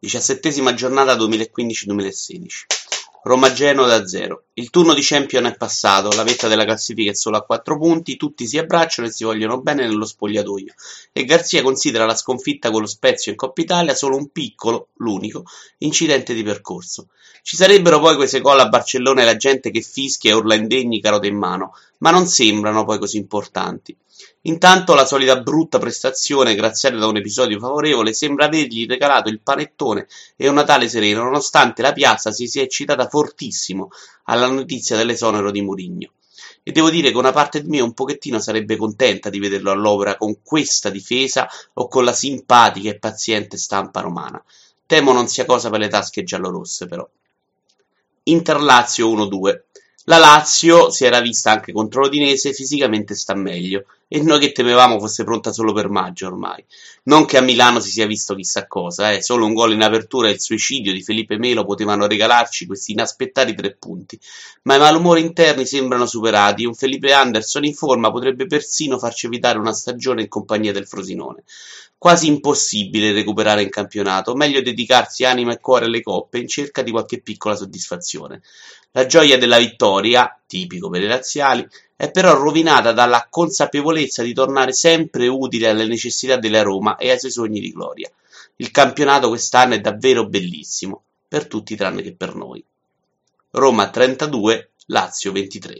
Diciassettesima giornata 2015-2016. Roma-Genoa da zero. Il turno di Champion è passato, la vetta della classifica è solo a quattro punti, tutti si abbracciano e si vogliono bene nello spogliatoio e Garzia considera la sconfitta con lo Spezio in Coppa Italia solo un piccolo, l'unico, incidente di percorso. Ci sarebbero poi quei gol a Barcellona e la gente che fischia e urla indegni carote in mano, ma non sembrano poi così importanti. Intanto la solita brutta prestazione, graziata da un episodio favorevole, sembra avergli regalato il panettone e un Natale sereno, nonostante la piazza si sia eccitata fortissimo alla notizia dell'esonero di Mourinho. E devo dire che una parte di me un pochettino sarebbe contenta di vederlo all'opera con questa difesa o con la simpatica e paziente stampa romana. Temo non sia cosa per le tasche giallorosse, però. Inter Lazio 1-2. La Lazio si era vista anche contro l'Odinese, fisicamente sta meglio, e noi che temevamo fosse pronta solo per maggio ormai. Non che a Milano si sia visto chissà cosa, eh, solo un gol in apertura e il suicidio di Felipe Melo potevano regalarci questi inaspettati tre punti, ma i malumori interni sembrano superati un Felipe Anderson in forma potrebbe persino farci evitare una stagione in compagnia del Frosinone. Quasi impossibile recuperare in campionato, meglio dedicarsi anima e cuore alle coppe in cerca di qualche piccola soddisfazione. La gioia della vittoria, tipico per i laziali, è però rovinata dalla consapevolezza di tornare sempre utile alle necessità della Roma e ai suoi sogni di gloria. Il campionato quest'anno è davvero bellissimo, per tutti tranne che per noi. Roma 32, Lazio 23.